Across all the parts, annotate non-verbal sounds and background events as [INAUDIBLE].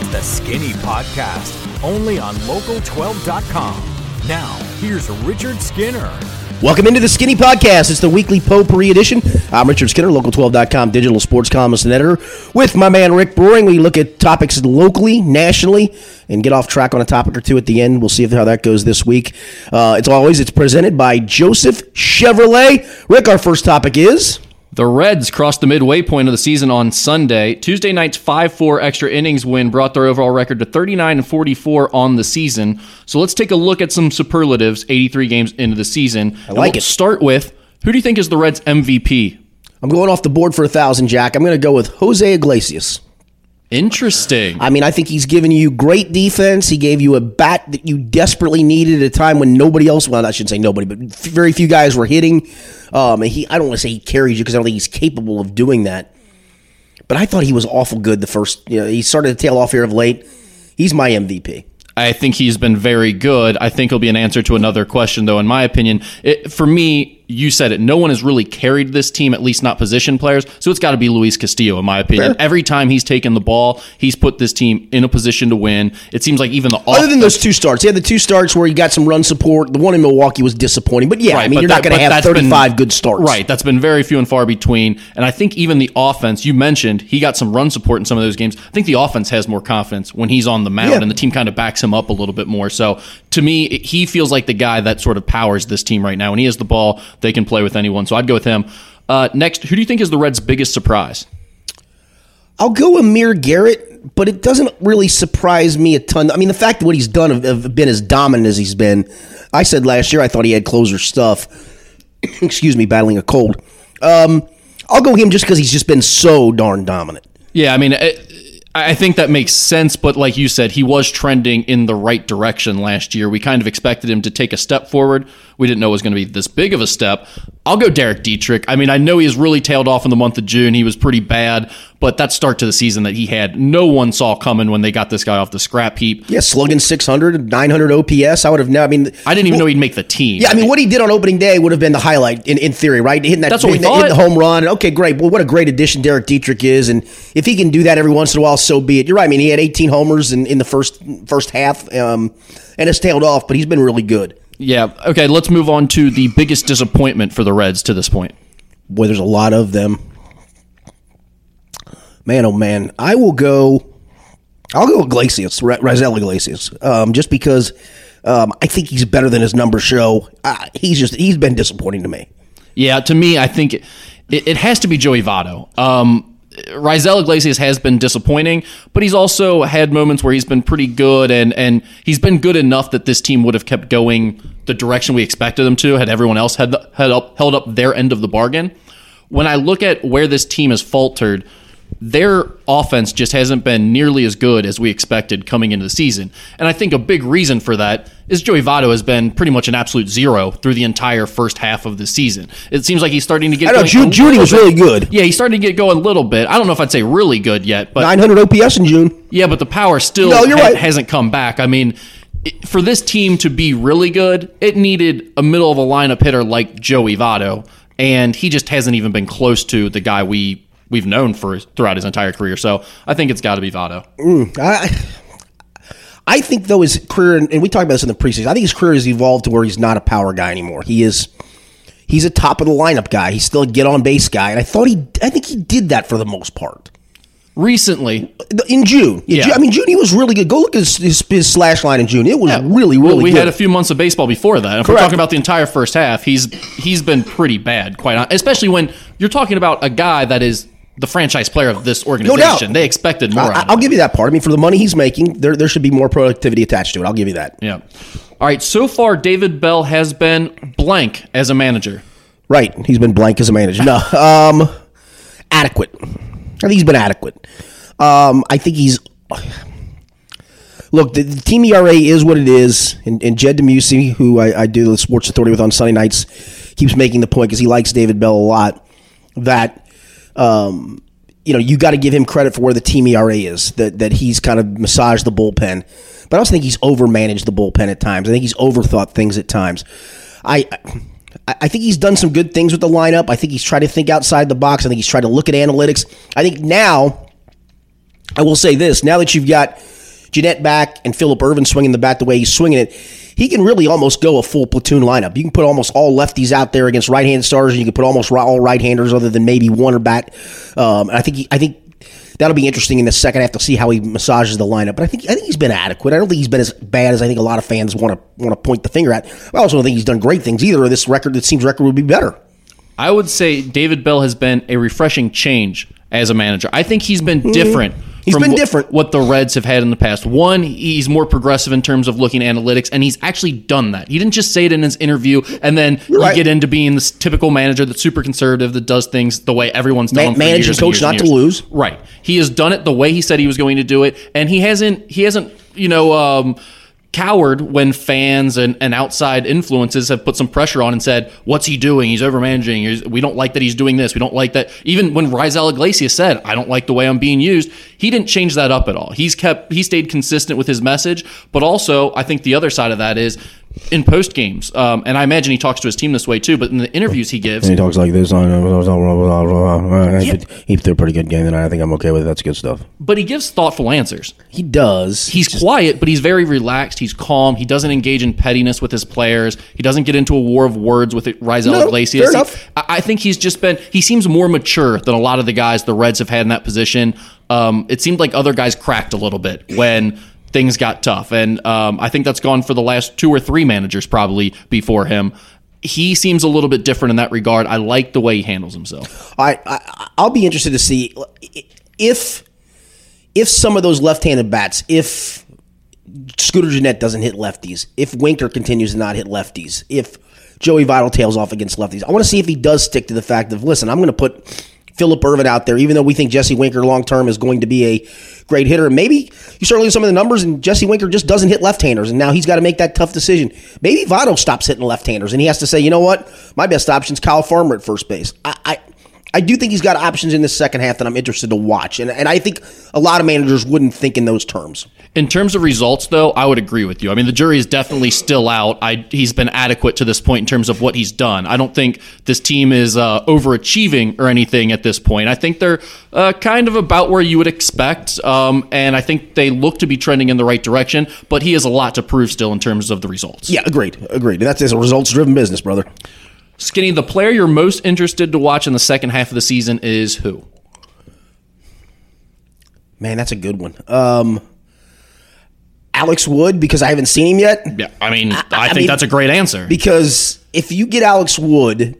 It's the Skinny Podcast, only on Local12.com. Now, here's Richard Skinner. Welcome into the Skinny Podcast. It's the weekly potpourri edition. I'm Richard Skinner, local12.com digital sports columnist and editor, with my man Rick Broering. We look at topics locally, nationally, and get off track on a topic or two at the end. We'll see how that goes this week. Uh, it's always it's presented by Joseph Chevrolet. Rick, our first topic is. The Reds crossed the midway point of the season on Sunday. Tuesday night's 5 4 extra innings win brought their overall record to 39 and 44 on the season. So let's take a look at some superlatives 83 games into the season. I like we'll it. Start with who do you think is the Reds' MVP? I'm going off the board for a thousand, Jack. I'm going to go with Jose Iglesias. Interesting. I mean, I think he's given you great defense. He gave you a bat that you desperately needed at a time when nobody else, well, I shouldn't say nobody, but very few guys were hitting. Um, and he, I don't want to say he carries you because I don't think he's capable of doing that. But I thought he was awful good the first, you know, he started to tail off here of late. He's my MVP. I think he's been very good. I think he'll be an answer to another question, though, in my opinion. It, for me, you said it. No one has really carried this team, at least not position players. So it's got to be Luis Castillo, in my opinion. Fair. Every time he's taken the ball, he's put this team in a position to win. It seems like even the Other off- than those two starts, he had the two starts where he got some run support. The one in Milwaukee was disappointing. But yeah, I mean, you're that- not going to have that's been- 35 good starts. Right, that's been very few and far between. And I think even the offense, you mentioned he got some run support in some of those games. I think the offense has more confidence when he's on the mound Yeah. and the team kind of backs him up a little bit more. So to me, he feels like the guy that sort of powers this team right now. When he has the ball, they can play with anyone. So I'd go with him. Uh, next, who do you think is the Reds' biggest surprise? I'll go Amir Garrett, but it doesn't really surprise me a ton. I mean, the fact that what he's done have, have been as dominant as he's been. I said last year I thought he had closer stuff. [CLEARS THROAT] Excuse me, battling a cold. Um, I'll go him just because he's just been so darn dominant. Yeah, I mean, it, I think that makes sense, but like you said, he was trending in the right direction last year. We kind of expected him to take a step forward. We didn't know it was going to be this big of a step. I'll go Derek Dietrich. I mean, I know he he's really tailed off in the month of June. He was pretty bad, but that start to the season that he had, no one saw coming when they got this guy off the scrap heap. Yeah, slugging 600, 900 OPS. I would have never. I mean, I didn't even know he'd make the team. Yeah, I mean, what he did on opening day would have been the highlight in, in theory, right? Hitting that, That's what we hitting, hitting the home run. Okay, great. Well, what a great addition Derek Dietrich is, and if he can do that every once in a while, so be it. You're right. I mean, he had 18 homers in, in the first first half, um, and it's tailed off, but he's been really good. Yeah. Okay, let's move on to the biggest disappointment for the Reds to this point. Boy, there's a lot of them. Man, oh man, I will go. I'll go Iglesias, Raisel Iglesias, um, just because um, I think he's better than his numbers show. Uh, he's just he's been disappointing to me. Yeah, to me, I think it, it has to be Joey Votto. Um, Raisel Iglesias has been disappointing, but he's also had moments where he's been pretty good, and and he's been good enough that this team would have kept going the direction we expected them to had everyone else had had up, held up their end of the bargain. When I look at where this team has faltered, their offense just hasn't been nearly as good as we expected coming into the season. And I think a big reason for that is Joey Votto has been pretty much an absolute zero through the entire first half of the season. It seems like he's starting to get I know going Ju- a Judy little was bit. really good. Yeah, he's starting to get going a little bit. I don't know if I'd say really good yet, but 900 OPS in June. yeah, but the power still No, you're ha- right. hasn't come back. I mean, for this team to be really good, it needed a middle of a lineup hitter like Joey Votto, and he just hasn't even been close to the guy we we've known for throughout his entire career. So I think it's got to be Votto. I, I think though his career, and we talked about this in the preseason. I think his career has evolved to where he's not a power guy anymore. He is, he's a top of the lineup guy. He's still a get on base guy, and I thought he, I think he did that for the most part Recently, in June. Yeah, Yeah. I mean June he was really good. Go look at his, his, his slash line in June. It was really, really well, we good. had a few months of baseball before that. If Correct. we're talking about the entire first half, he's he's been pretty bad, quite hon- especially when you're talking about a guy that is the franchise player of this organization. No doubt. They expected more. I, of I'll him. give you that part. I mean, for the money he's making, there there should be more productivity attached to it. I'll give you that. Yeah. All right. So far, David Bell has been blank as a manager. Right. He's been blank as a manager. No. Um, adequate. I think he's been adequate. Um, I think he's. Look, the, the team ERA is what it is, and, and Jed Demusi, who I, I do the Sports Authority with on Sunday nights, keeps making the point because he likes David Bell a lot that um, you know you got to give him credit for where the team ERA is. That that he's kind of massaged the bullpen, but I also think he's overmanaged the bullpen at times. I think he's overthought things at times. I. I think he's done some good things with the lineup. I think he's tried to think outside the box. I think he's tried to look at analytics. I think now I will say this: now that you've got Gennett back and Phillip Ervin swinging the bat the way he's swinging it, he can really almost go a full platoon lineup. You can put almost all lefties out there against right-handed starters, and you can put almost all right-handers, other than maybe one or bat. Um, I think he, I think that'll be interesting in the second half to see how he massages the lineup. But I think I think he's been adequate. I don't think he's been as bad as I think a lot of fans want to want to point the finger at. I also don't think he's done great things either. Or this record, it seems record would be better. I would say David Bell has been a refreshing change as a manager. I think he's been different. Mm-hmm. He's been different. What the Reds have had in the past. One, he's more progressive in terms of looking analytics, and he's actually done that. He didn't just say it in his interview, and then you right. get into being this typical manager that's super conservative that does things the way everyone's done. Ma- manage years and coach and not to lose. Right. He has done it the way he said he was going to do it, and he hasn't. He hasn't. You know. Um, coward when fans and, and outside influences have put some pressure on and said, "What's he doing? He's overmanaging. He's, we don't like that he's doing this. We don't like that." Even when Raisel Iglesias said, "I don't like the way I'm being used," he didn't change that up at all. He's kept he stayed consistent with his message, but also I think the other side of that is in post games, um, and I imagine he talks to his team this way too. But in the interviews he gives, he talks like this. He threw a pretty good game tonight. I think I'm okay with it. That's good stuff. but he gives thoughtful answers. He does. He's quiet, but he's very relaxed. He's calm. He doesn't engage in pettiness with his players. He doesn't get into a war of words with Raisel No, Iglesias. fair enough. I I think he's just been. He seems more mature than a lot of the guys the Reds have had in that position. Um, it seemed like other guys cracked a little bit when things got tough, and um, I think that's gone for the last two or three managers probably before him. He seems a little bit different in that regard. I like the way he handles himself. I, I I'll be interested to see if if some of those left-handed bats, if Scooter Gennett doesn't hit lefties, if Winker continues to not hit lefties, if Joey Vital tails off against lefties, I want to see if he does stick to the fact of listen, I'm going to put Phillip Ervin out there, even though we think Jesse Winker long term is going to be a great hitter. And maybe you start looking at some of the numbers, and Jesse Winker just doesn't hit left-handers, and now he's got to make that tough decision. Maybe Votto stops hitting left-handers, and he has to say, you know what, my best option is Kyle Farmer at first base. I, I I do think he's got options in the second half that I'm interested to watch, and and I think a lot of managers wouldn't think in those terms. In terms of results, though, I would agree with you. I mean, the jury is definitely still out. I, he's been adequate to this point in terms of what he's done. I don't think this team is uh, overachieving or anything at this point. I think they're uh, kind of about where you would expect, um, and I think they look to be trending in the right direction. But he has a lot to prove still in terms of the results. Yeah, agreed, agreed. That's a results-driven business, brother. Skinny, the player you're most interested to watch in the second half of the season is who? Man, that's a good one. Um, Alex Wood, because I haven't seen him yet. Yeah, I mean, I, I think mean- that's a great answer. Because if you get Alex Wood,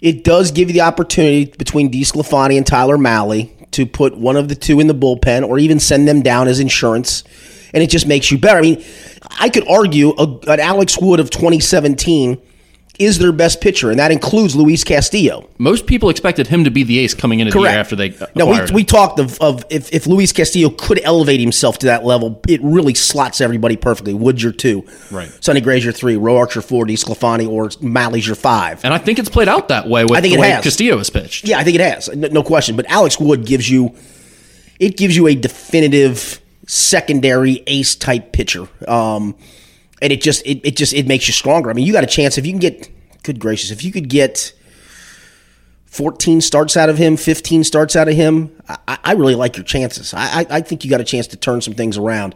it does give you the opportunity between DeSclafani and Tyler Mahle to put one of the two in the bullpen or even send them down as insurance. And it just makes you better. I mean, I could argue a, an Alex Wood of 2017 is their best pitcher, and that includes Luis Castillo. Most people expected him to be the ace coming into the year after they No, we, him. we talked of, of if, if Luis Castillo could elevate himself to that level, it really slots everybody perfectly. Wood's your two. Right. Sonny Gray's your three. Roark's Archer four. DeSclafani or Mahle's your five. And I think it's played out that way with I think it has. Castillo has pitched. Yeah, I think it has. No, no question. But Alex Wood gives you it gives you a definitive secondary ace type pitcher. Um, and it just it, it just it makes you stronger. I mean, you got a chance if you can get good gracious, if you could get 14 starts out of him, 15 starts out of him, I, I really like your chances. I, I, I think you got a chance to turn some things around.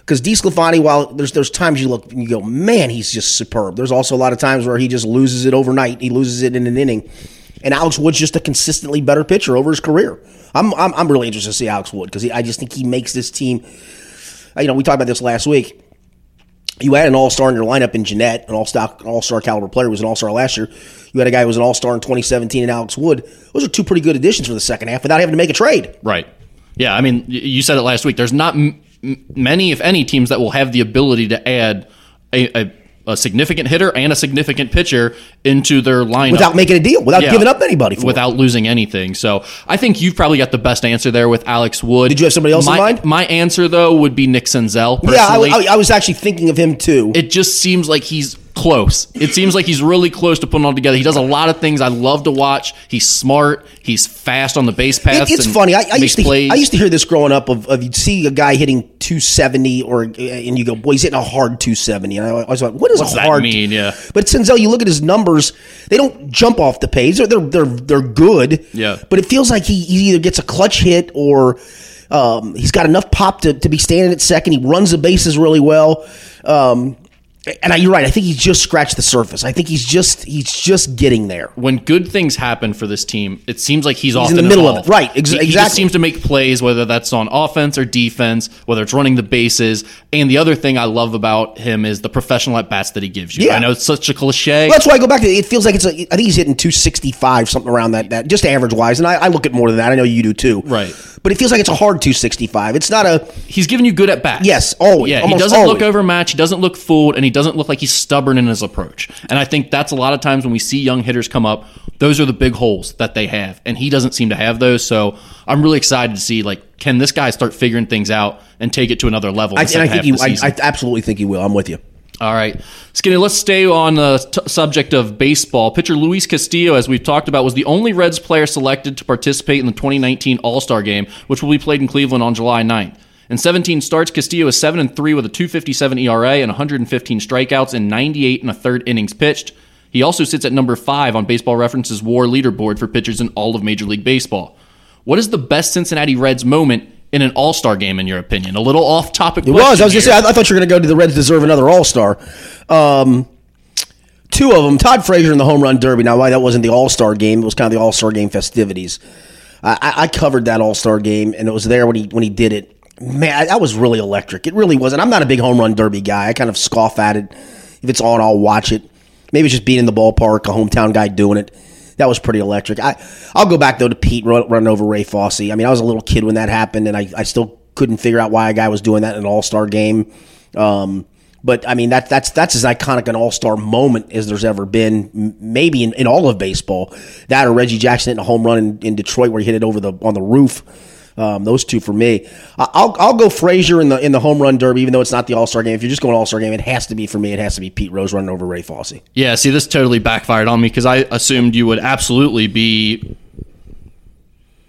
Because DeSclafani, while there's there's times you look and you go, man, he's just superb. There's also a lot of times where he just loses it overnight. He loses it in an inning. And Alex Wood's just a consistently better pitcher over his career. I'm I'm, I'm really interested to see Alex Wood because I just think he makes this team. You know, we talked about this last week. You had an all star in your lineup in Gennett, an all star all star caliber player was an all star last year. You had a guy who was an all star in 2017 in Alex Wood. Those are two pretty good additions for the second half without having to make a trade. Right. Yeah, I mean, you said it last week. There's not m- many, if any, teams that will have the ability to add a, a, a significant hitter and a significant pitcher into their lineup Without making a deal, without Yeah. giving up anybody for it. without losing anything. So I think you've probably got the best answer there with Alex Wood. Did you have somebody else in my, mind? My answer though would be Nick Senzel. Yeah, I, I- I was actually thinking of him too. it just seems like he's close. It seems like he's really close to putting it all together. He does a lot of things I love to watch. He's smart. He's fast on the base paths. It- it's funny. I, I used to plays. I used to hear this growing up of, of you'd see a guy hitting 270 or and you go, boy, he's hitting a hard 270. And I was like, what is What's a that hard? mean? Yeah. But Senzel, you look at his numbers; they don't jump off the page. They're they're they're, they're good. Yeah. But it feels like he, he either gets a clutch hit or um, he's got enough pop to, to be standing at second. He runs the bases really well. Um, and I, you're right. I think he's just scratched the surface. I think he's just he's just getting there. when good things happen for this team, it seems like he's, off in the middle of it. Right, ex- He- He, just seems to make plays, whether that's on offense or defense, whether it's running the bases. And the other thing I love about him is the professional at bats that he gives you. Yeah. I know it's such a cliche. Well, that's why I go back to it. It feels like it's. A, I think he's hitting 265, something around that. That just average wise, and I, I look at more than that. I know you do too. Right. But it feels like it's a hard 265. It's not a. he's giving you good at bats. Yes, always, Yeah, he doesn't look always. overmatched. He doesn't look fooled, and he doesn't look like he's stubborn in his approach. And I think that's a lot of times when we see young hitters come up, those are the big holes that they have, and he doesn't seem to have those. So I'm really excited to see like can this guy start figuring things out and take it to another level. I, and I think half you. of the I. I absolutely think he will. I'm with you. All right. Skinny, let's stay on the t- subject of baseball. Pitcher Luis Castillo, as we've talked about, was the only Reds player selected to participate in the 2019 All Star game, which will be played in Cleveland on July 9th. In 17 starts, Castillo is 7 and 3 with a 257 ERA and 115 strikeouts and 98 and a third innings pitched. He also sits at number 5 on Baseball Reference's WAR leaderboard for pitchers in all of Major League Baseball. What is the best Cincinnati Reds moment in an All Star game, in your opinion? A little off topic It was. I was going to say. I, I thought you were going to go to the Reds deserve another All Star. Um, two of them. Todd Frazier in the home run derby. Now, why that wasn't the All Star game? It was kind of the All Star game festivities. I, I- I covered that All Star game, and it was there when he when he did it. Man, that was really electric. It really was. And I'm not a big home run derby guy. I kind of scoff at it. If it's on, I'll watch it. Maybe it's just being in the ballpark, a hometown guy doing it. That was pretty electric. I I'll go back though to Pete run, running over Ray Fosse. I mean, I was a little kid when that happened, and I, I still couldn't figure out why a guy was doing that in an All Star game. Um, but I mean that that's that's as iconic an All Star moment as there's ever been, maybe in, in all of baseball. That or Reggie Jackson hitting a home run in, in Detroit where he hit it over the on the roof. Um, those two for me. I- I'll I'll go Frazier in the in the home run derby, even though it's not the All Star game. If you're just going All Star game, it has to be for me. It has to be Pete Rose running over Ray Fosse. Yeah, see, this totally backfired on me because I assumed you would absolutely be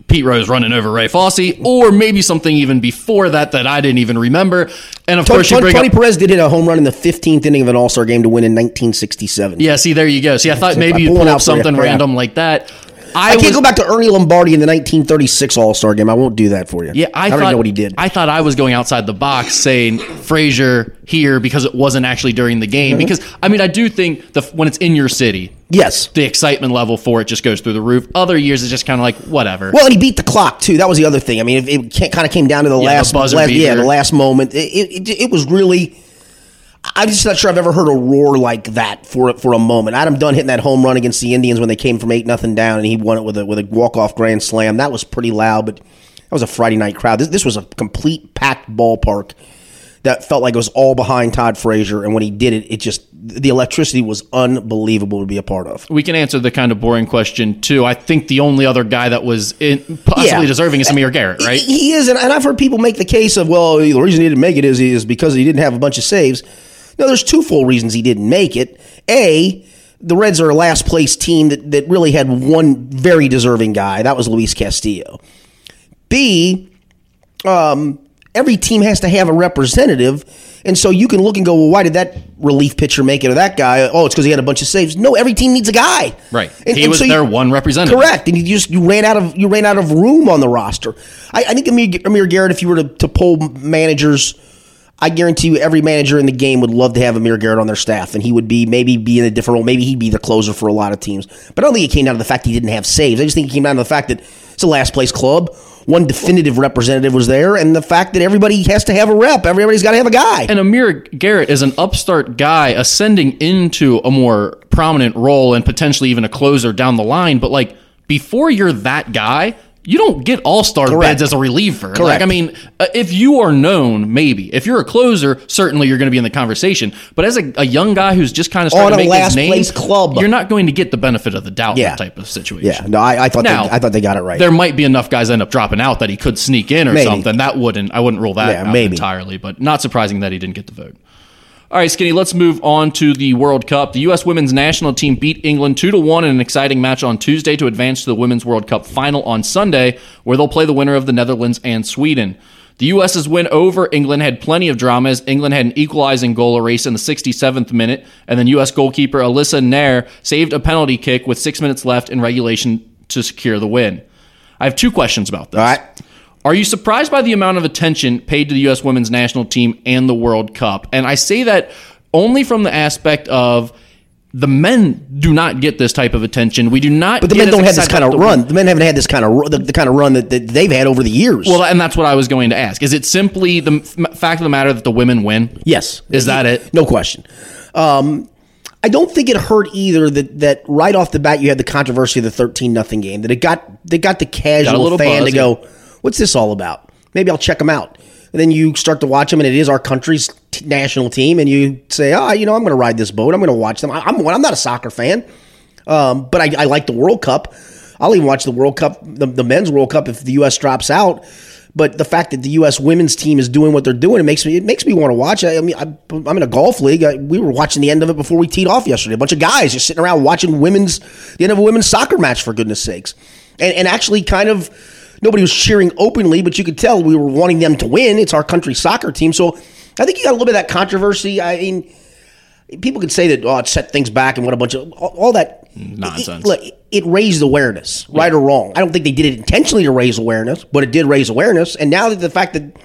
Pete Rose running over Ray Fosse, or maybe something even before that that I didn't even remember. And of Tony, course, you bring Tony up. Perez did hit a home run in the 15th inning of an All Star game to win in 1967. Yeah, see, there you go. See, I thought maybe you pulling pull out up for you. something random like that. I, I can't was, go back to Ernie Lombardi in the 1936 All Star game. I won't do that for you. Yeah, I, I thought already know what he did. I thought I was going outside the box saying Frazier here because it wasn't actually during the Mm-hmm. game. Because I mean, I do think the when it's in your city, yes. the excitement level for it just goes through the roof. Other years, it's just kind of like whatever. Well, and he beat the clock too. That was the other thing. I mean, it, it kind of came down to the Yeah, last, the buzzer last yeah, the last moment. It, it, it, it was really. I'm just not sure I've ever heard a roar like that for for a moment. Adam Dunn hitting that home run against the Indians when they came from eight nothing down, and he won it with a with a walk off grand slam. That was pretty loud, but that was a Friday night crowd. This, this was a complete packed ballpark that felt like it was all behind Todd Frazier, and when he did it, it just the electricity was unbelievable to be a part of. we can answer the kind of boring question too. I think the only other guy that was in, possibly Yeah. deserving is Amir Garrett, right? He, he is, and, and I've heard people make the case of, well, the reason he didn't make it is is because he didn't have a bunch of saves. No, there's two full reasons he didn't make it. A, the Reds are a last place team that, that really had one very deserving guy. That was Luis Castillo. B, um, every team has to have a representative. And so you can look and go, well, why did that relief pitcher make it or that guy? Oh, it's because he had a bunch of saves. No, every team needs a guy. Right. And, he and was so you- their one representative. Correct, and you just you ran out of you ran out of room on the roster. I, I think Amir, Amir Garrett, if you were to, to poll managers, I guarantee you every manager in the game would love to have Amir Garrett on their staff, and he would be maybe be in a different role. Maybe he'd be the closer for a lot of teams. But I don't think it came down to the fact he didn't have saves. I just think it came down to the fact that it's a last place club. One definitive representative was there, and the fact that everybody has to have a rep. Everybody's got to have a guy. And Amir Garrett is an upstart guy ascending into a more prominent role and potentially even a closer down the line. But like before you're that guy, you don't get all star bids as a reliever. Like Correct. I mean, uh, if you are known, maybe if you're a closer, certainly you're going to be in the conversation. But as a, a young guy who's just kind of starting On to a make last his name, place club. you're not going to get the benefit of the doubt Yeah. type of situation. yeah, no, I, I thought Now, they, I thought they got it right. There might be enough guys end up dropping out that he could sneak in or Maybe. something. That wouldn't I wouldn't rule that Yeah, out maybe. entirely, but not surprising that he didn't get the vote. All right, Skinny, let's move on to the World Cup. The U.S. women's national team beat England 2 to 1 in an exciting match on Tuesday to advance to the Women's World Cup final on Sunday, where they'll play the winner of the Netherlands and Sweden. The U.S.'s win over England had plenty of drama as England had an equalizing goal erased in the 67th minute, and then U.S. goalkeeper Alyssa Naeher saved a penalty kick with six minutes left in regulation to secure the win. I have two questions about this. All right. Are you surprised by the amount of attention paid to the U.S. women's national team and the World Cup? And I say that only from the aspect of the men do not get this type of attention. We do not. But the get men don't have this kind of the run. The men haven't had this kind of the, the kind of run that, that they've had over the years. Well, and that's what I was going to ask. Is it simply the fact of the matter that the women win? yes, Is that it? No question. Um, I don't think it hurt either that that right off the bat you had the controversy of the thirteen nothing game that it got they got the casual little fan buzz, to go, what's this all about? Maybe I'll check them out. And then you start to watch them, and it is our country's t- national team, and you say, oh, you know, I'm going to ride this boat. I'm going to watch them. I, I'm I'm not a soccer fan, um, but I, I like the World Cup. I'll even watch the World Cup, the, the men's World Cup, if the U.S. drops out. But the fact that the U.S. women's team is doing what they're doing, it makes me it makes me want to watch. I, I mean, I, I'm in a golf league. I, we were watching the end of it before we teed off yesterday. A bunch of guys just sitting around watching women's the end of a women's soccer match for goodness sakes, and and actually kind of nobody was cheering openly, but you could tell we were wanting them to win. It's our country soccer team, so I think you got a little bit of that controversy. I mean people could say that oh it set things back and what a bunch of all, all that Nonsense. It, look, it raised awareness, right or wrong. I don't think they did it intentionally to raise awareness, but it did raise awareness. And now that the fact that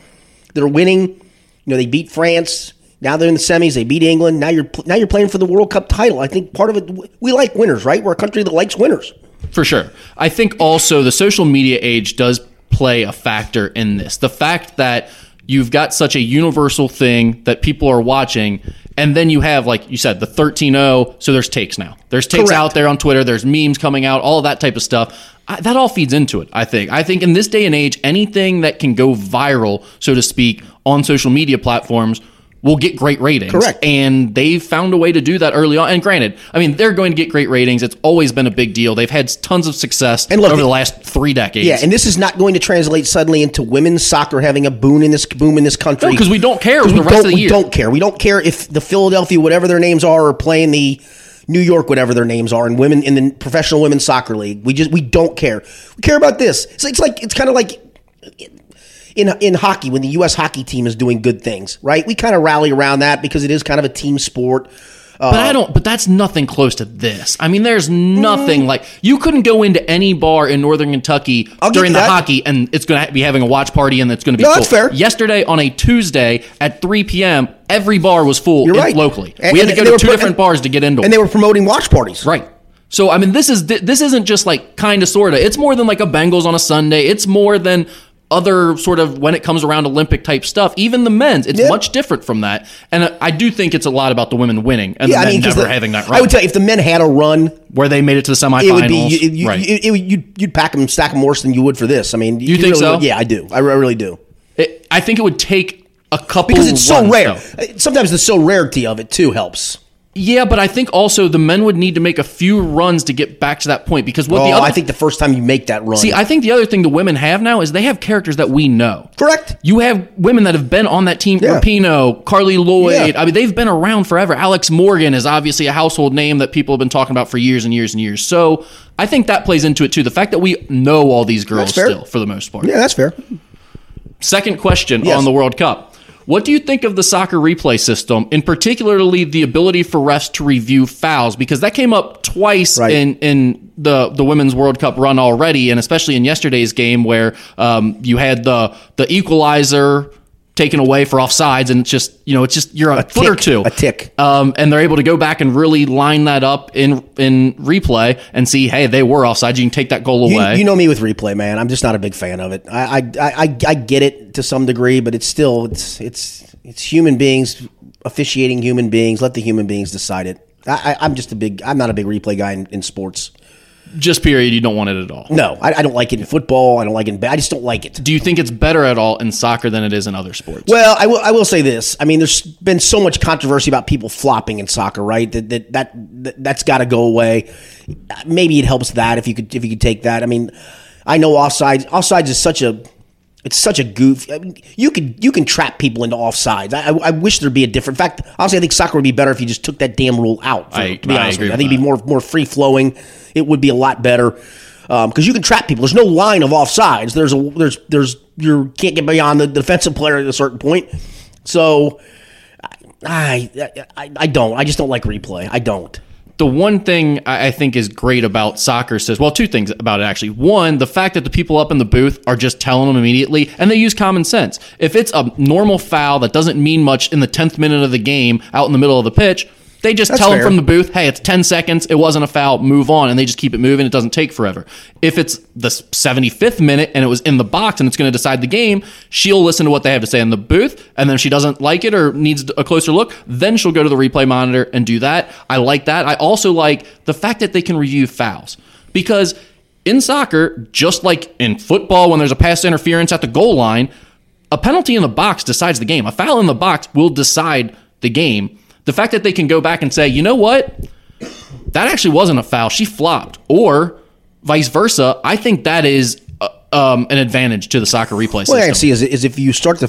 they're winning, you know, they beat France. Now they're in the semis. They beat England. Now you're now you're playing for the World Cup title. I think part of it we like winners, right? We're a country that likes winners. For sure. I think also the social media age does play a factor in this. The fact that you've got such a universal thing that people are watching, and then you have, like you said, the 13 0. So there's takes now. There's takes Correct. out there on Twitter, there's memes coming out, all that type of stuff. I, that all feeds into it, I think. I think in this day and age, anything that can go viral, so to speak, on social media platforms will get great ratings. Correct. And they've found a way to do that early on. And granted, I mean, they're going to get great ratings. It's always been a big deal. They've had tons of success And look, over the last three decades. Yeah, and this is not going to translate suddenly into women's soccer having a boom in this boom in this country. No, 'cause we don't care the we rest don't- of the we don't care. We don't care if the Philadelphia, whatever their names are, are playing the New York, whatever their names are, and women in the professional women's soccer league. We just we don't care. We care about this. It's, it's like it's kind of like in in hockey when the U.S. hockey team is doing good things, right? We kind of rally around that because it is kind of a team sport. But I uh, don't. But that's nothing close to this. I mean, there's nothing like you couldn't go into any bar in Northern Kentucky I'll during the that. hockey, and it's going to be having a watch party, and it's going to be No, full. that's fair. Yesterday on a Tuesday at 3 p.m., every bar was full. You're right. locally. And- we had to go to two pro- different and- bars to get into. And they were promoting watch parties, Right. So I mean, this is this isn't just like kind of sorta. It's more than like a Bengals on a Sunday. It's more than other sort of when it comes around Olympic type stuff. Even the men's, it's Yeah. much different from that. And I- I do think it's a lot about the women winning and Yeah, the I men mean, 'cause never the- having that run. I would tell you if the men had a run, where they made it to the semifinals. it would be you, you, right. you, it, would- you'd, you'd pack them, stack them worse than you would for this. I mean, you, think really so? would. Yeah, I do. I, really do It- I think it would take a couple because it's so rare. though. Sometimes the so rarity of it too helps. Yeah, but I think also the men would need to make a few runs to get back to that point because what Oh, the other I think the first time you make that run, see, I think the other thing the women have now is they have characters that we know. correct. You have women that have been on that team. Yeah. Rapinoe, Carli Lloyd. Yeah. I mean, they've been around forever. Alex Morgan is obviously a household name that people have been talking about for years and years and years. So I think that plays into it too. The fact that we know all these girls still, for the most part. Yeah, that's fair. Second question Yes. on the World Cup. What do you think of the soccer replay system, in particularly the ability for refs to review fouls? Because that came up twice Right. in, in the, the Women's World Cup run already, and especially in yesterday's game where um, you had the the equalizer taken away for offsides, and it's just you know it's just you're a, foot or two, a tick. um, and they're able to go back and really line that up in in replay and see, hey, they were offside. You can take that goal You, away. you know me with replay, man. I'm just not a big fan of it. I, I, I, I get it to some degree, but it's still it's it's it's human beings officiating human beings. Let the human beings decide it. I, I, I'm just a big. I'm not a big replay guy in, in sports. Just period. You don't want it at all. No, I, I don't like it in football. I don't like it. In, I just don't like it. Do you think it's better at all in soccer than it is in other sports? Well, I will. I will say this. I mean, there's been so much controversy about people flopping in soccer, right? That that, that, that that's got to go away. Maybe it helps that if you could if you could take that. I mean, I know offsides. Offsides is such a it's such a goof. I mean, you can you can trap people into offsides. I, I, I wish there'd be a different. In fact, honestly, I think soccer would be better if you just took that damn rule out. For, I- to be I honest with you. I think it'd be more more free flowing. It would be a lot better um, because you can trap people. There's no line of offsides. There's a there's there's you can't get beyond the defensive player at a certain point. So I, I, I don't. I just don't like replay. I don't. The one thing I think is great about soccer says, well, two things about it actually. One, the fact that the people up in the booth are just telling them immediately, and they use common sense. If it's a normal foul that doesn't mean much in the 10th minute of the game out in the middle of the pitch, they just That's tell them from the booth, hey, it's 10 seconds, it wasn't a foul, move on, and they just keep it moving. It doesn't take forever. If it's the 75th minute and it was in the box and it's going to decide the game, she'll listen to what they have to say in the booth, and then if she doesn't like it or needs a closer look, then she'll go to the replay monitor and do that. I like that. I also like the fact that they can review fouls because in soccer, just like in football, when there's a pass interference at the goal line, a penalty in the box decides the game. A foul in the box will decide the game. The fact that they can go back and say, you know what? That actually wasn't a foul. She flopped. Or vice versa. I think that is uh, um, an advantage to the soccer replay system. What I can see is, is if you start to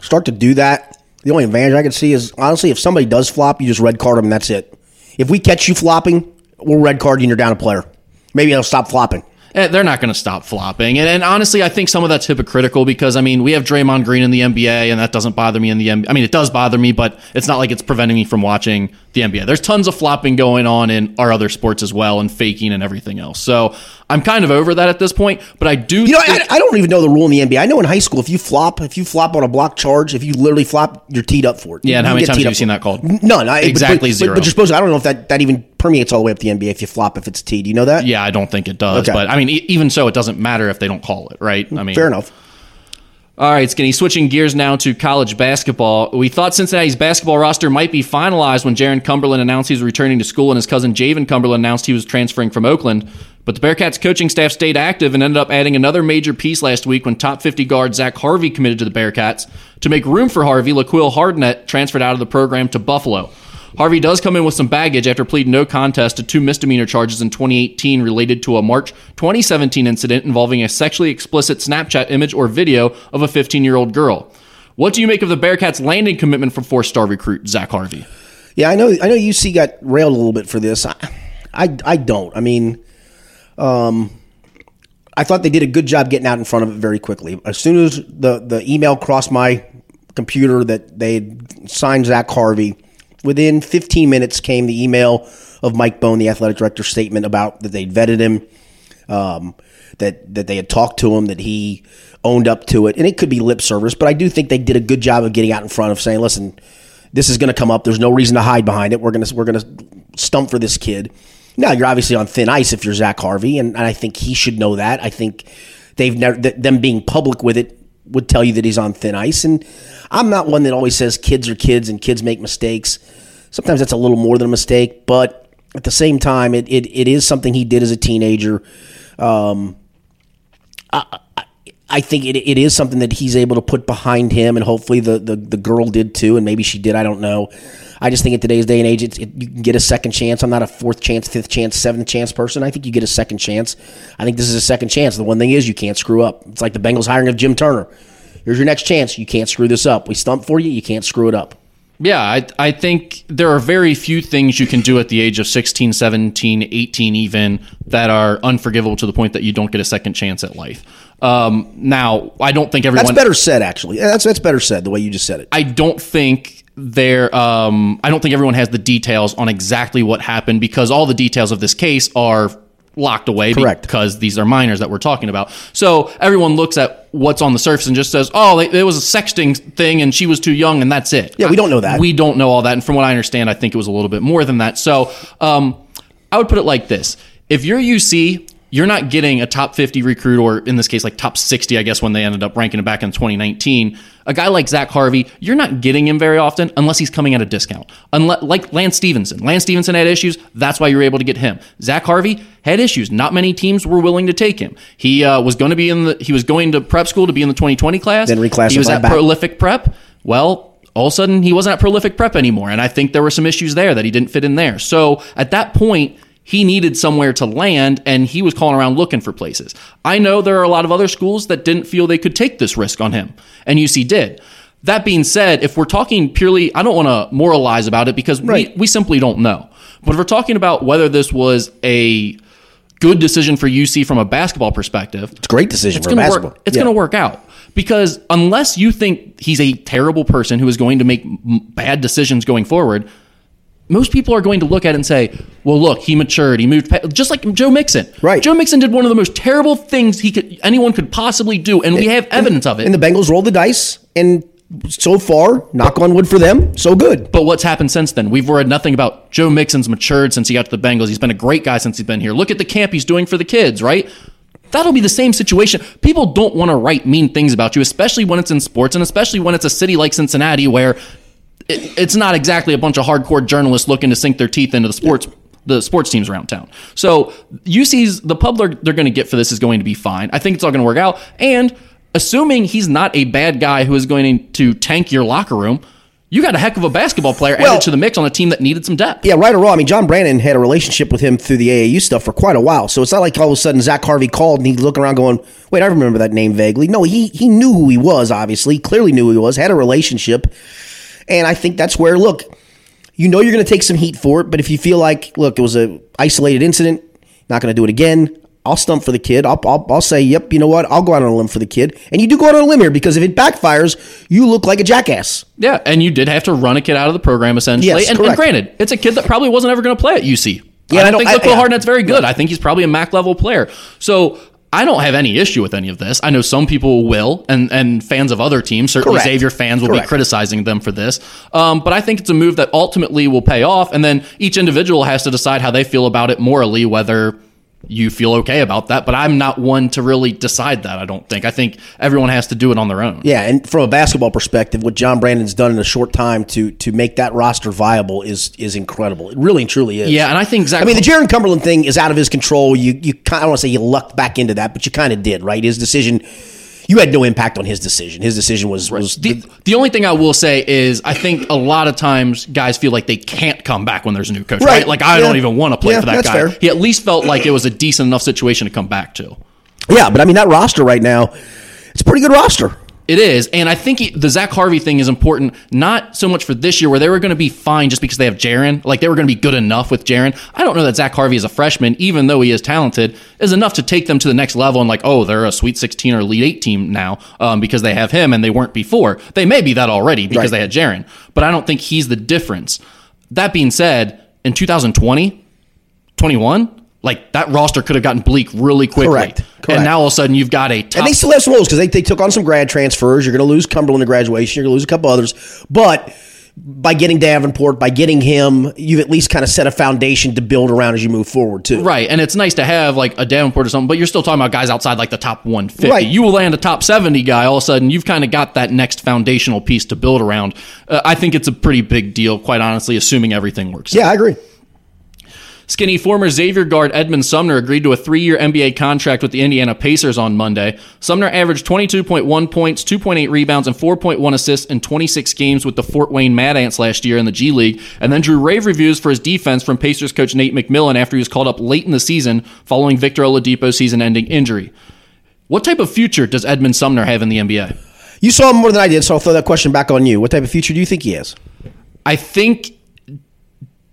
start to do that, the only advantage I can see is honestly if somebody does flop, you just red card them and that's it. If we catch you flopping, we'll red card you and you're down a player. Maybe they'll stop flopping. Eh, They're not going to stop flopping. And, and honestly, I think some of that's hypocritical because, I mean, we have Draymond Green in the NBA, and that doesn't bother me in the NBA. I mean, it does bother me, but it's not like it's preventing me from watching the NBA. There's tons of flopping going on in our other sports as well, and faking and everything else. So I'm kind of over that at this point, but I do. You know, I, think- I don't even know the rule in the NBA. I know in high school if you flop, if you flop on a block charge, if you literally flop, you're teed up for it. Yeah, and how many times have you seen that called? None. I, Exactly but, zero. But, you're supposed to. I don't know if that, that even permeates all the way up the NBA if you flop if it's teed. Do you know that? yeah, I don't think it does. Okay. But I mean, e- even so, it doesn't matter if they don't call it, right? I mean, Fair enough. All right, Skinny. Switching gears now to college basketball. We thought Cincinnati's basketball roster might be finalized when Jaron Cumberland announced he was returning to school and his cousin Jaevin Cumberland announced he was transferring from Oakland. But the Bearcats coaching staff stayed active and ended up adding another major piece last week when top 50 guard Zach Harvey committed to the Bearcats. To make room for Harvey, LaQuill Hardnett transferred out of the program to Buffalo. Harvey does come in with some baggage after pleading no contest to two misdemeanor charges in 2018 related to a March 2017 incident involving a sexually explicit Snapchat image or video of a 15 year old girl. What do you make of the Bearcats' landing commitment from four star recruit Zach Harvey? Yeah, I know. I know UC got railed a little bit for this. I, I, I don't. I mean, um, I thought they did a good job getting out in front of it very quickly. As soon as the the email crossed my computer that they signed Zach Harvey, within 15 minutes came the email of Mike Bohn, the athletic director, statement about that they'd vetted him, um, that that they had talked to him, that he owned up to it, and it could be lip service, but I do think they did a good job of getting out in front of saying, listen, this is going to come up. There's no reason to hide behind it. We're going to we're going to stump for this kid. Now you're obviously on thin ice if you're Zach Harvey, and, and I think he should know that. I think they've never th- them being public with it would tell you that he's on thin ice. And I'm not one that always says kids are kids and kids make mistakes. Sometimes that's a little more than a mistake, but at the same time, it it, it is something he did as a teenager. Um, I think it, it is something that he's able to put behind him, and hopefully the, the, the girl did too, and maybe she did. I don't know. I just think in today's day and age, it, you can get a second chance. I'm not a fourth chance, fifth chance, seventh chance person. I think you get a second chance. I think this is a second chance. The one thing is you can't screw up. It's like the Bengals hiring of Jim Turner. Here's your next chance. You can't screw this up. We stump for you. You can't screw it up. Yeah, I, I think there are very few things you can do at the age of 16, 17, 18, even that are unforgivable to the point that you don't get a second chance at life. Um, now, I don't think everyone. That's better said, actually. That's that's better said the way you just said it. I don't think there. Um, I don't think everyone has the details on exactly what happened because all the details of this case are locked away Correct. because these are minors that we're talking about. So everyone looks at what's on the surface and just says, "Oh, it was a sexting thing, and she was too young, and that's it." Yeah, we don't know that. We don't know all that, and from what I understand, I think it was a little bit more than that. So um, I would put it like this: If you're UC. You're not getting a top 50 recruit, or in this case, like top 60, I guess, when they ended up ranking it back in 2019. A guy like Zach Harvey, you're not getting him very often unless he's coming at a discount. Unless, like Lance Stephenson. Lance Stephenson had issues. That's why you're able to get him. Zach Harvey had issues. Not many teams were willing to take him. He uh, was going to be in the. He was going to prep school to be in the 2020 class. Then reclassified. He was at back. prolific prep. Well, all of a sudden he wasn't at prolific prep anymore, and I think there were some issues there that he didn't fit in there. So at that point, he needed somewhere to land and he was calling around looking for places. I know there are a lot of other schools that didn't feel they could take this risk on him, and UC did. That being said, if we're talking purely, I don't want to moralize about it because Right. we, we simply don't know. But if we're talking about whether this was a good decision for UC from a basketball perspective, It's a great decision it's for basketball. work. It's Yeah. going to work out because unless you think he's a terrible person who is going to make m- bad decisions going forward, most people are going to look at it and say, "Well, look, he matured. He moved pa-, just like Joe Mixon. Right. Joe Mixon did one of the most terrible things he could anyone could possibly do, and we have evidence of it. And the Bengals rolled the dice, and so far, knock on wood for them, so good. But what's happened since then? We've read nothing about Joe Mixon's matured since he got to the Bengals. He's been a great guy since he's been here. Look at the camp he's doing for the kids, right? That'll be the same situation. People don't want to write mean things about you, especially when it's in sports and especially when it's a city like Cincinnati where it, it's not exactly a bunch of hardcore journalists looking to sink their teeth into the sports the sports teams around town. So UC's the pub they're, they're going to get for this is going to be fine. I think it's all going to work out. And assuming he's not a bad guy who is going to tank your locker room, you got a heck of a basketball player Well- added to the mix on a team that needed some depth. Yeah, right or wrong. I mean, John Brannen had a relationship with him through the AAU stuff for quite a while. So it's not like all of a sudden Zach Harvey called and he's looking around going, wait, I remember that name vaguely. No, he, he knew who he was, obviously, clearly knew who he was, had a relationship. And I think that's where, look, you know you're going to take some heat for it, but if you feel like, look, it was a isolated incident, not going to do it again, I'll stump for the kid. I'll, I'll, I'll say, yep, you know what? I'll go out on a limb for the kid. And you do go out on a limb here because if it backfires, you look like a jackass. Yeah, and you did have to run a kid out of the program essentially. Yes, and, and granted, it's a kid that probably wasn't ever going to play at UC. Yeah, I I don't don't- think I- Liquid yeah. Very good. I think he's probably a MAC level player. So I don't have any issue with any of this. I know some people will, and and fans of other teams, certainly Correct. Xavier fans, will Correct. be criticizing them for this. Um, but I think it's a move that ultimately will pay off, and then each individual has to decide how they feel about it morally, whether you feel okay about that. But I'm not one to really decide that. I don't think. I think everyone has to do it on their own. Yeah, and from a basketball perspective, what John Brannen's done in a short time to to make that roster viable is is incredible. It really and truly is. Yeah, and I think Zach. I mean, the Jaron Cumberland thing is out of his control. You you kind I don't want to say you lucked back into that, but you kind of did, right? His decision, you had no impact on his decision. His decision was was The, the only thing I will say is I think a lot of times guys feel like they can't come back when there's a new coach, right? Right. Like I Yeah. don't even want to play Yeah, for that that's guy. fair. He at least felt like it was a decent enough situation to come back to. yeah. But I mean, that roster right now, it's a pretty good roster. It is, and I think he, the Zach Harvey thing is important, not so much for this year where they were going to be fine just because they have Jaron, like they were going to be good enough with Jaron. I don't know that Zach Harvey as a freshman, even though he is talented, is enough to take them to the next level and like, oh, they're a Sweet 16 or Elite 8 team now um, because they have him and they weren't before. They may be that already because Right. they had Jaron, but I don't think he's the difference. That being said, in 2020, 21, like that roster could have gotten bleak really quickly. Correct. Correct. And now all of a sudden you've got a top And they still have some holes because they, they took on some grad transfers. You're going to lose Cumberland to graduation. You're going to lose a couple others. But by getting Davenport, by getting him, you've at least kind of set a foundation to build around as you move forward, too. Right, and it's nice to have like a Davenport or something, but you're still talking about guys outside like the top 150. Right. You will land a top 70 guy, all of a sudden you've kind of got that next foundational piece to build around. Uh, I think it's a pretty big deal, quite honestly, assuming everything works. Yeah, I agree. Skinny former Xavier guard Edmond Sumner agreed to a three-year NBA contract with the Indiana Pacers on Monday. Sumner averaged 22.1 points, 2.8 rebounds, and 4.1 assists in 26 games with the Fort Wayne Mad Ants last year in the G League, and then drew rave reviews for his defense from Pacers coach Nate McMillan after he was called up late in the season following Victor Oladipo's season-ending injury. What type of future does Edmond Sumner have in the NBA? You saw him more than I did, so I'll throw that question back on you. What type of future do you think he has? I think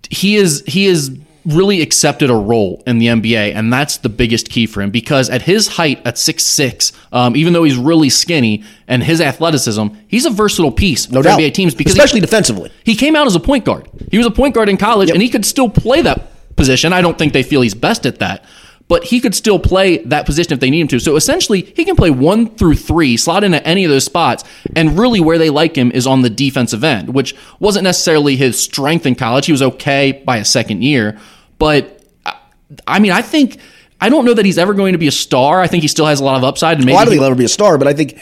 he is he is really accepted a role in the NBA, and that's the biggest key for him because at his height, at 6'6", um, even though he's really skinny and his athleticism, he's a versatile piece No for doubt. NBA teams because Especially he, defensively. he came out as a point guard. He was a point guard in college, and he could still play that position. I don't think they feel he's best at that. But he could still play that position if they need him to. So essentially, he can play one through three, slot into any of those spots, and really where they like him is on the defensive end, which wasn't necessarily his strength in college. He was okay by a second year, but I- mean, I think I don't know that he's ever going to be a star. I think he still has a lot of upside, and maybe Well, I don't think he'll ever be a star, but I think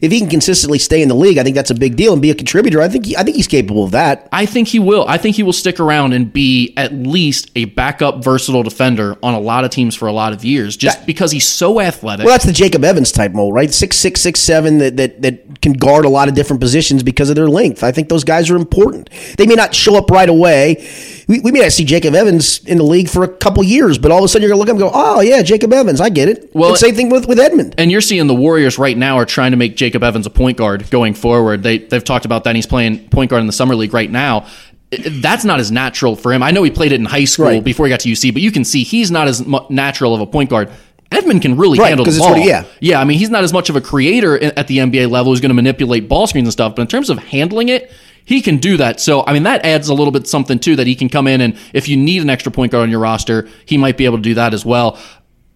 if he can consistently stay in the league, I think that's a big deal and be a contributor. I think he, I think he's capable of that. I think he will. I think he will stick around and be at least a backup versatile defender on a lot of teams for a lot of years just That- because he's so athletic. Well, that's the Jacob Evans type mold, right? Six six six seven that that that can guard a lot of different positions because of their length. I think those guys are important. They may not show up right away. We, we may not see Jacob Evans in the league for a couple years, but all of a sudden you're going to look up and go, oh, yeah, Jacob Evans, I get it. Well- Well, same thing with, with Edmond. And you're seeing the Warriors right now are trying to make Jacob Evans a point guard going forward. They they've talked about that. And he's playing point guard in the summer league right now. That's not as natural for him. I know he played it in high school Right. before he got to UC, but you can see he's not as natural of a point guard. Edmond can really Right, handle the it's ball. he- yeah. yeah. I mean, he's not as much of a creator at the NBA level who's going to manipulate ball screens and stuff, but in terms of handling it, he can do that. So, I mean, that adds a little bit something too that he can come in and if you need an extra point guard on your roster, he might be able to do that as well.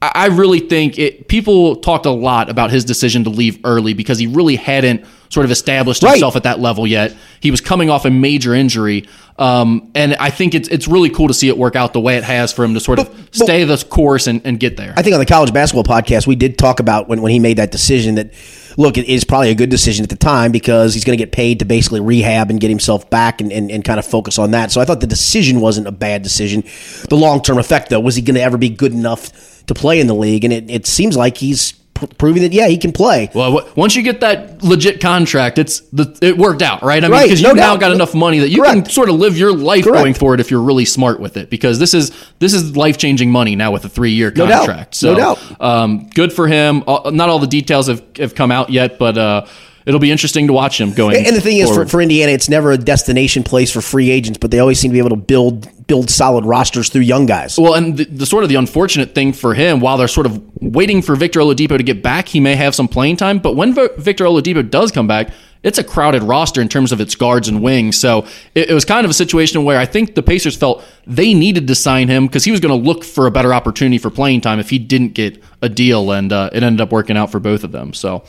I really think it. People talked a lot about his decision to leave early because he really hadn't sort of established Right. himself at that level yet. He was coming off a major injury, um, and I think it's it's really cool to see it work out the way it has for him to sort of But- but- stay the course and, and get there. I think on the college basketball podcast, we did talk about when, when he made that decision that, look, it is probably a good decision at the time because he's going to get paid to basically rehab and get himself back and, and, and kind of focus on that. So I thought the decision wasn't a bad decision. The long term effect, though, was he going to ever be good enough to play in the league? And it, it seems like he's pr- proving that, yeah, he can play. Well, once you get that legit contract, it's the it worked out, right? I mean, because no you've now doubt. got enough money that you can sort of live your life Correct. going forward if you're really smart with it. Because this is this is life changing money now with a three year contract. No doubt. contract. No So, doubt. Um, good for him. Not all the details have, have come out yet, but uh, it'll be interesting to watch him going. And the thing is, for, for Indiana, it's never a destination place for free agents, but they always seem to be able to build build solid rosters through young guys. Well, and the, the sort of the unfortunate thing for him, while they're sort of waiting for Victor Oladipo to get back, he may have some playing time. But when Victor Oladipo does come back, it's a crowded roster in terms of its guards and wings. So it, it was kind of a situation where I think the Pacers felt they needed to sign him because he was going to look for a better opportunity for playing time if he didn't get a deal, and uh, it ended up working out for both of them. So.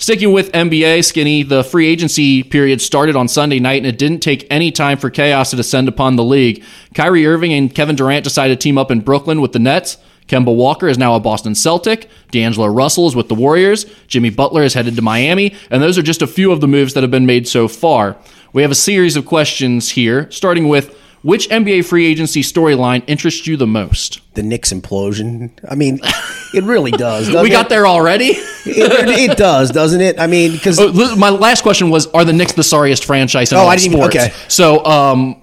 Sticking with NBA, Skinny, the free agency period started on Sunday night, and it didn't take any time for chaos to descend upon the league. Kyrie Irving and Kevin Durant decided to team up in Brooklyn with the Nets. Kemba Walker is now a Boston Celtic. D'Angelo Russell is with the Warriors. Jimmy Butler is headed to Miami. And those are just a few of the moves that have been made so far. We have a series of questions here, starting with which NBA free agency storyline interests you the most? The Knicks implosion. I mean, it really does. [LAUGHS] we got it? there already? It, it does, doesn't it? I mean, because Oh, My last question was: Are the Knicks the sorriest franchise in Oh, all I didn't even- sports? okay. So, um,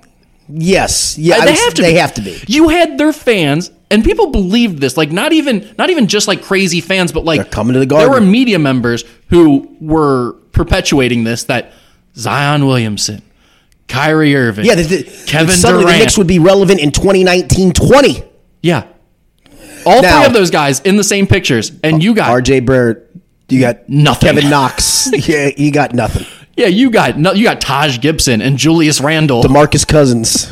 yes, yeah, they would- have to. They be. have to be. You had their fans, and people believed this. Like not even not even just like crazy fans, but like They're coming to the garden There were media members who were perpetuating this that Zion Williamson, Kyrie Irving, Yeah, the, the, Kevin suddenly Durant, the Knicks would be relevant in 2019-20. yeah, all Now- three of those guys in the same pictures, and you got R.J. Barrett, you got Nothing. Kevin [LAUGHS] Knox, yeah, you got nothing. yeah, you got no, you got Taj Gibson and Julius Randle. Demarcus Cousins.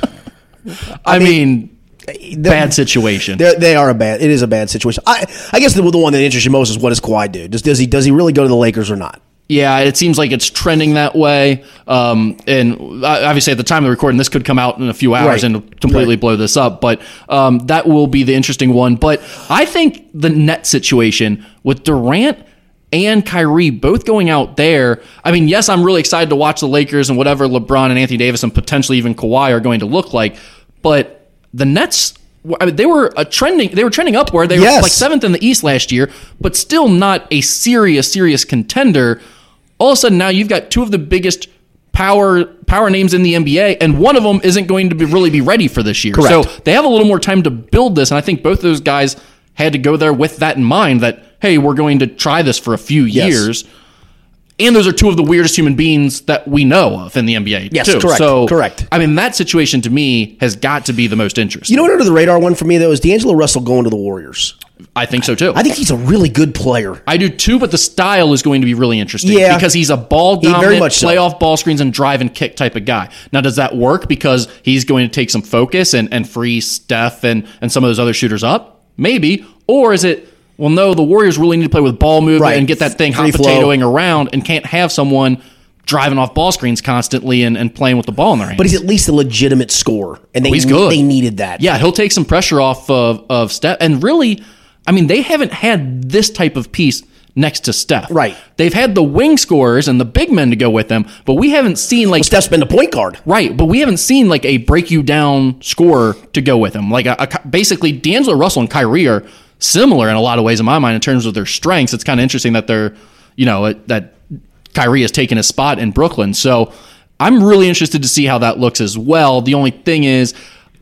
[LAUGHS] I mean, The- bad situation. They are a bad. It is a bad situation. I, I guess the, the one that interests you most is what does Kawhi do? Does, does he does he really go to the Lakers or not? Yeah, it seems like it's trending that way. Um, and obviously, at the time of the recording, this could come out in a few hours Right. and completely Right. blow this up. But um, that will be the interesting one. But I think the net situation with Durant and Kyrie both going out there. I mean, yes, I'm really excited to watch the Lakers and whatever LeBron and Anthony Davis and potentially even Kawhi are going to look like. But the Nets. I mean, they were a trending. They were trending upward. They Yes. were like seventh in the East last year, but still not a serious, serious contender all of a sudden now you've got two of the biggest power power names in the NBA, and one of them isn't going to be really be ready for this year. Correct. So they have a little more time to build this, and I think both those guys had to go there with that in mind. That hey, we're going to try this for a few Yes. years. And those are two of the weirdest human beings that we know of in the NBA. Yes, too. correct, So, correct. I mean, that situation to me has got to be the most interesting. You know what under the radar one for me though is D'Angelo Russell going to the Warriors. I think so too. I think he's a really good player. I do too, but the style is going to be really interesting. Yeah. because he's a ball dominant, much so. play off ball screens and drive and kick type of guy. Now, does that work because he's going to take some focus and, and free Steph and, and some of those other shooters up? Maybe. Or is it, well, no, the Warriors really need to play with ball movement Right. and get that thing hot Free flow. potatoing around and can't have someone driving off ball screens constantly and, and playing with the ball in their hands. But he's at least a legitimate scorer, and oh, they he's good. they needed that. Yeah, he'll take some pressure off of, of Steph. And really, I mean, they haven't had this type of piece next to Steph. Right. They've had the wing scorers and the big men to go with them, but we haven't seen like Steph's been the point guard. right. But we haven't seen like a break you down scorer to go with him. Like a, a, basically, D'Angelo Russell and Kyrie are similar in a lot of ways in my mind in terms of their strengths. It's kind of interesting that they're you know that Kyrie has taken a spot in Brooklyn. So I'm really interested to see how that looks as well. The only thing is,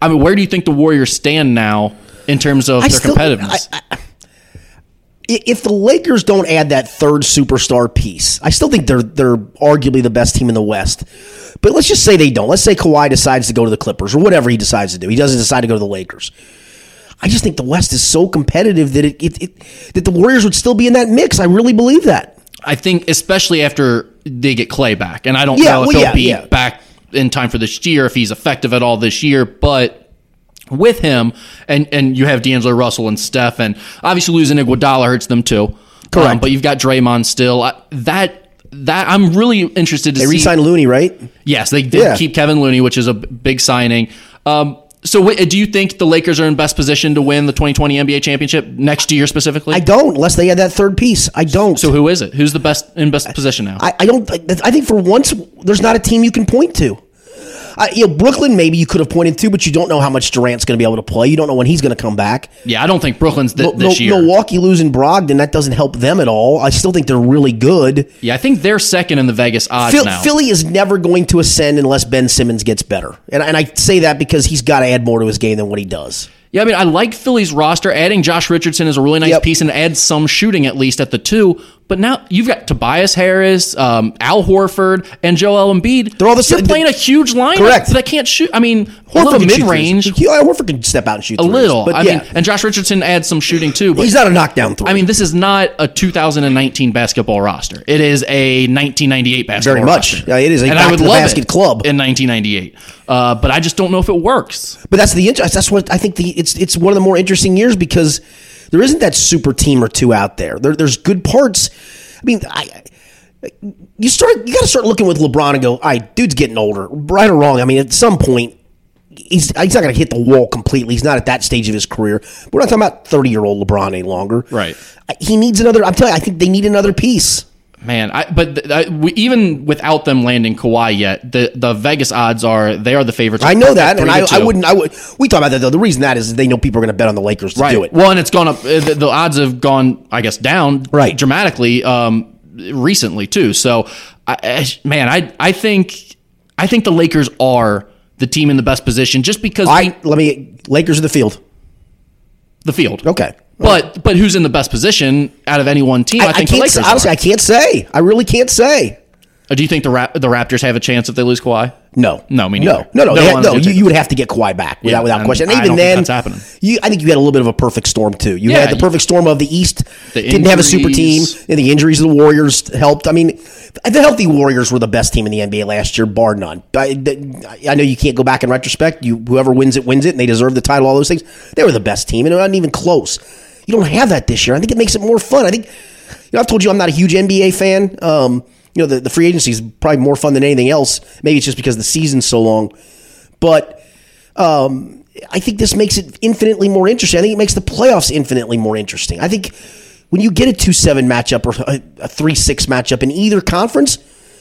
I mean, where do you think the Warriors stand now in terms of I their still- competitiveness? I- I- if the Lakers don't add that third superstar piece, I still think they're they're arguably the best team in the West. But let's just say they don't. Let's say Kawhi decides to go to the Clippers or whatever he decides to do. He doesn't decide to go to the Lakers. I just think the West is so competitive that it, it, it that the Warriors would still be in that mix. I really believe that. I think, especially after they get Clay back, and I don't Yeah, know if well, he'll yeah, be yeah. back in time for this year, if he's effective at all this year, but. With him, and and you have D'Angelo Russell and Steph, and obviously losing Iguodala hurts them too. Correct. Um, but you've got Draymond still. I, that that I'm really interested to They see. re-signed Looney, right? Yes, they did Yeah. keep Kevin Looney, which is a big signing. Um, so, do you think the Lakers are in best position to win the 2020 NBA championship next year specifically? I don't, unless they add that third piece. I don't. so, who is it? Who's the best in best position now? I, I don't. I think for once, there's not a team you can point to. Uh, you know, Brooklyn maybe you could have pointed to, but you don't know how much Durant's going to be able to play. You don't know when he's going to come back. yeah, I don't think Brooklyn's th- this year. Milwaukee losing Brogdon that doesn't help them at all. I still think they're really good. yeah, I think they're second in the Vegas odds Phil, now. Philly is never going to ascend unless Ben Simmons gets better, and, and I say that because he's got to add more to his game than what he does. yeah, I mean, I like Philly's roster. Adding Josh Richardson is a really nice Yep. piece and adds some shooting at least at the two. But now you've got Tobias Harris, um, Al Horford, and Joel Embiid. They're all the same. You're same- playing a huge lineup Correct. that can't shoot. I mean, Horford Horford can shoot mid range, Horford can step out and shoot a threes, little. but I yeah, mean, and Josh Richardson adds some shooting too. But he's not a knockdown three. I mean, this is not a 2019 basketball roster. It is a 1998 basketball. Very much. roster. Yeah, it is a and I would love basket it club. in 1998. Uh, but I just don't know if it works. But that's the interest. That's what I think. The it's it's one of the more interesting years because there isn't that super team or two out there. there there's good parts. I mean, I you start you got to start looking with LeBron and go, all right, dude's getting older, right or wrong. I mean, at some point. He's, he's not going to hit the wall completely. He's not at that stage of his career. We're not talking about 30 year old LeBron any longer. Right. He needs another. I'm telling you, I think they need another piece. Man, I, but th- I, we, even without them landing Kawhi yet, the, the Vegas odds are they are the favorites. I know that, and I, I wouldn't. I would. We talk about that though. The reason that is they know people are going to bet on the Lakers to right. do it. Well, and it's gone up. uh, The, the odds have gone, I guess, down Right. dramatically um, recently too. So, I, man, I I think I think the Lakers are the team in the best position just because we- I let me Lakers in the field. the field. Okay. But but who's in the best position out of any one team? I, I, I think can't the Lakers. honestly. I can't say. I really can't say. Do you think the Rap- the Raptors have a chance if they lose Kawhi? No, No, me no, neither. no, no. No one's no you, you would have to get Kawhi back without, Yeah, without question. And even then, that's happening. You, I think you had a little bit of a perfect storm too. You Yeah, had the perfect storm of the East. The didn't have a super team, and the injuries of the Warriors helped. I mean, the healthy Warriors were the best team in the NBA last year, bar none. I, I know you can't go back in retrospect. You whoever wins it wins it, and they deserve the title. All those things. They were the best team, and it wasn't even close. You don't have that this year. I think it makes it more fun. I think. You know, I've told you I'm not a huge NBA fan. Um, you know, the, the free agency is probably more fun than anything else. Maybe it's just because the season's so long. But um, I think this makes it infinitely more interesting. I think it makes the playoffs infinitely more interesting. I think when you get a 2 7 matchup or a 3 6 matchup in either conference,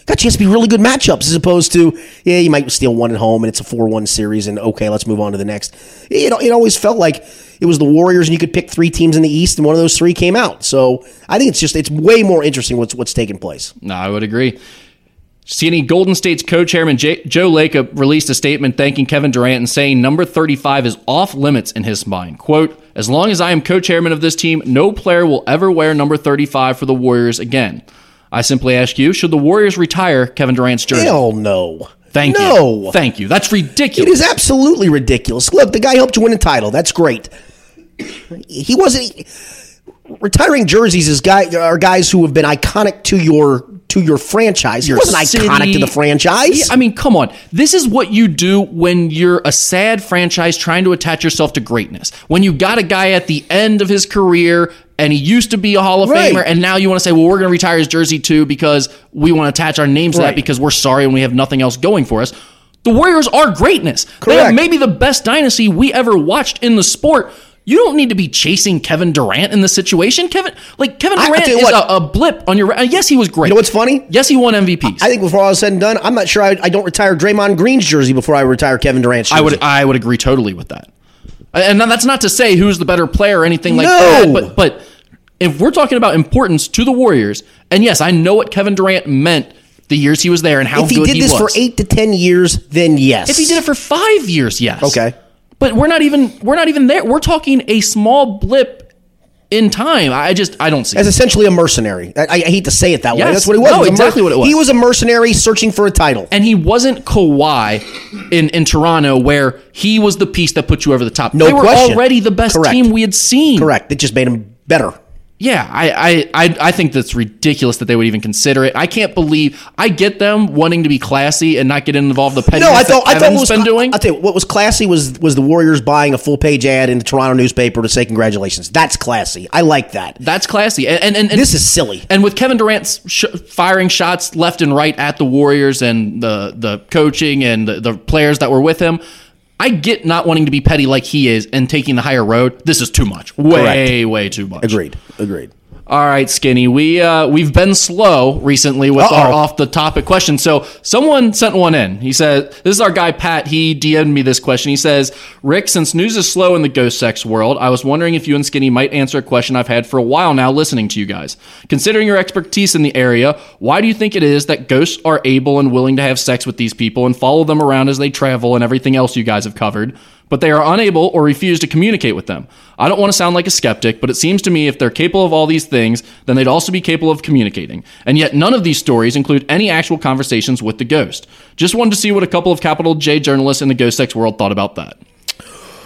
got a chance to be really good matchups as opposed to, yeah, you might steal one at home and it's a 4 1 series and okay, let's move on to the next. It, it always felt like it was the Warriors and you could pick three teams in the East and one of those three came out. So I think it's just, it's way more interesting what's, what's taking place. No, I would agree. CNE Golden State's co-chairman J- Joe Lacob released a statement thanking Kevin Durant and saying number 35 is off limits in his mind. Quote, as long as I am co-chairman of this team, no player will ever wear number 35 for the Warriors again. I simply ask you, should the Warriors retire Kevin Durant's jersey? Hell no. Thank no. you. Thank you. That's ridiculous. It is absolutely ridiculous. Look, the guy helped you win a title. That's great. He wasn't retiring jerseys is guy are guys who have been iconic to your to your franchise. Your he wasn't city. iconic to the franchise. Yeah, I mean, come on. This is what you do when you're a sad franchise trying to attach yourself to greatness. When you got a guy at the end of his career and he used to be a Hall of Right. Famer, and now you want to say, well, we're going to retire his jersey too because we want to attach our names to that because we're sorry and we have nothing else going for us. The Warriors are greatness. They are Correct. maybe the best dynasty we ever watched in the sport. You don't need to be chasing Kevin Durant in this situation. Kevin, like Kevin I- I Durant is what. a, a blip on your. Uh, yes, he was great. You know what's funny? Yes, he won MVPs. I think before all is said and done, I'm not sure I, I don't retire Draymond Green's jersey before I retire Kevin Durant's jersey. I would I would agree totally with that. And that's not to say who's the better player or anything like No. that. But but if we're talking about importance to the Warriors, and yes, I know what Kevin Durant meant the years he was there and how if he did he this was. for eight to ten years, then yes. if he did it for five years, yes. Okay. But we're not even we're not even there. We're talking a small blip in time. I just I don't see. as it. essentially a mercenary. I, I hate to say it that way. That's what he was. No, was exactly what it was. He was a mercenary searching for a title. and he wasn't Kawhi in, in Toronto, where he was the piece that put you over the top. No they were question. already the best Correct. team we had seen. Correct. It just made him better. Yeah, I, I, I, I think that's ridiculous that they would even consider it. I can't believe I get them wanting to be classy and not get involved in the pettiness No, I thought that I thought what was been doing. I'll tell you what was classy was was the Warriors buying a full page ad in the Toronto newspaper to say congratulations. That's classy. I like that. That's classy. And, and, and, and This is silly. And with Kevin Durant sh- firing shots left and right at the Warriors and the the coaching and the, the players that were with him, I get not wanting to be petty like he is and taking the higher road. This is too much. Way, way too much. Agreed. Agreed. All right, Skinny. We uh, we've been slow recently with Uh-oh. our off the topic question. So someone sent one in. He said, "This is our guy Pat. He DM'd me this question. He says, Rick, since news is slow in the ghost sex world, I was wondering if you and Skinny might answer a question I've had for a while now, listening to you guys. Considering your expertise in the area, why do you think it is that ghosts are able and willing to have sex with these people and follow them around as they travel and everything else you guys have covered?" But they are unable or refuse to communicate with them. I don't want to sound like a skeptic, but it seems to me if they're capable of all these things, then they'd also be capable of communicating. And yet none of these stories include any actual conversations with the ghost. Just wanted to see what a couple of capital J journalists in the ghost sex world thought about that.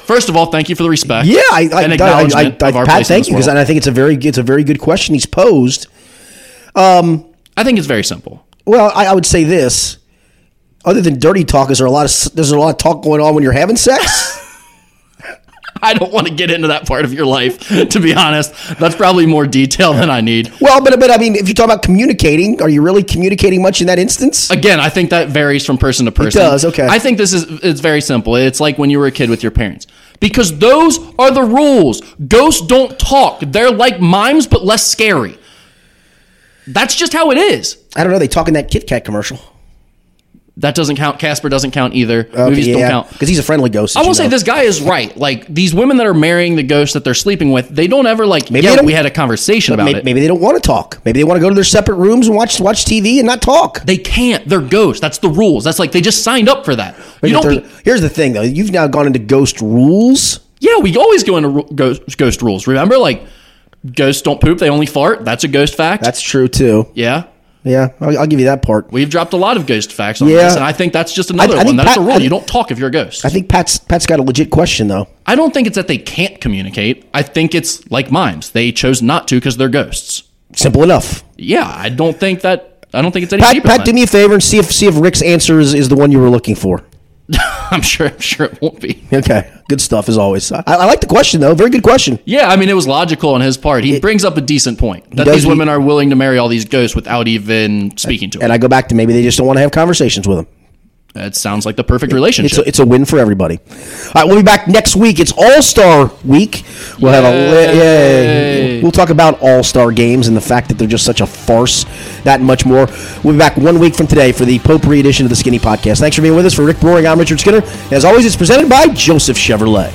First of all, thank you for the respect. Yeah, I, I, and I, acknowledgement I, I, of our Pat, place in thank this you because world. I think it's a very it's a very good question he's posed. Um, I think it's very simple. Well, I, I would say this. Other than dirty talk, is there a lot of there's a lot of talk going on when you're having sex? I don't want to get into that part of your life, to be honest. That's probably more detail than I need. well, but but I mean, if you talk about communicating, are you really communicating much in that instance? Again, I think that varies from person to person. does, okay. I think this is it's very simple. It's like when you were a kid with your parents. Because those are the rules. Ghosts don't talk. They're like mimes but less scary. That's just how it is. I don't know. They talk in that Kit Kat commercial. That doesn't count. Casper doesn't count either. Movies don't count. because he's a friendly ghost. I will you say this guy is right. Like these women that are marrying the ghosts that they're sleeping with, they don't ever like. Maybe yeah, we had a conversation about Maybe, it. maybe they don't want to talk. Maybe they want to go to their separate rooms and watch watch TV and not talk. They can't. They're ghosts. That's the rules. That's like they just signed up for that. You Here's don't. the- Be, Here's the thing, though. You've now gone into ghost rules. Yeah, we always go into ru- ghost, ghost rules. Remember, like ghosts don't poop; they only fart. That's a ghost fact. That's true too. yeah. Yeah, I'll, I'll give you that part. We've dropped a lot of ghost facts on Yeah. this, and I think that's just another I one. That's Pat- a rule. I- you don't talk if you're a ghost. I think Pat's Pat's got a legit question though. I don't think it's that they can't communicate. I think it's like mimes. They chose not to because they're ghosts. Simple enough. Yeah, I don't think that. I don't think it's any Pat. Pat, do me a favor and see if see if Rick's answer is, is the one you were looking for. [LAUGHS] I'm sure. I'm sure it won't be. Okay, good stuff as always. I, I like the question though. Very good question. Yeah, I mean, it was logical on his part. He brings up a decent point that these he- women are willing to marry all these ghosts without even speaking to them. And I go back to maybe they just don't want to have conversations with him. That sounds like the perfect It's relationship. a, it's a win for everybody. All right, we'll be back next week. It's All Star Week. We'll have a li- Yay. We'll talk about All Star games and the fact that they're just such a farce. That and much more. We'll be back one week from today for the Potpourri edition of the Skinny Podcast. Thanks for being with us. For Rick Broering, I'm Richard Skinner. As always, it's presented by Joseph Chevrolet.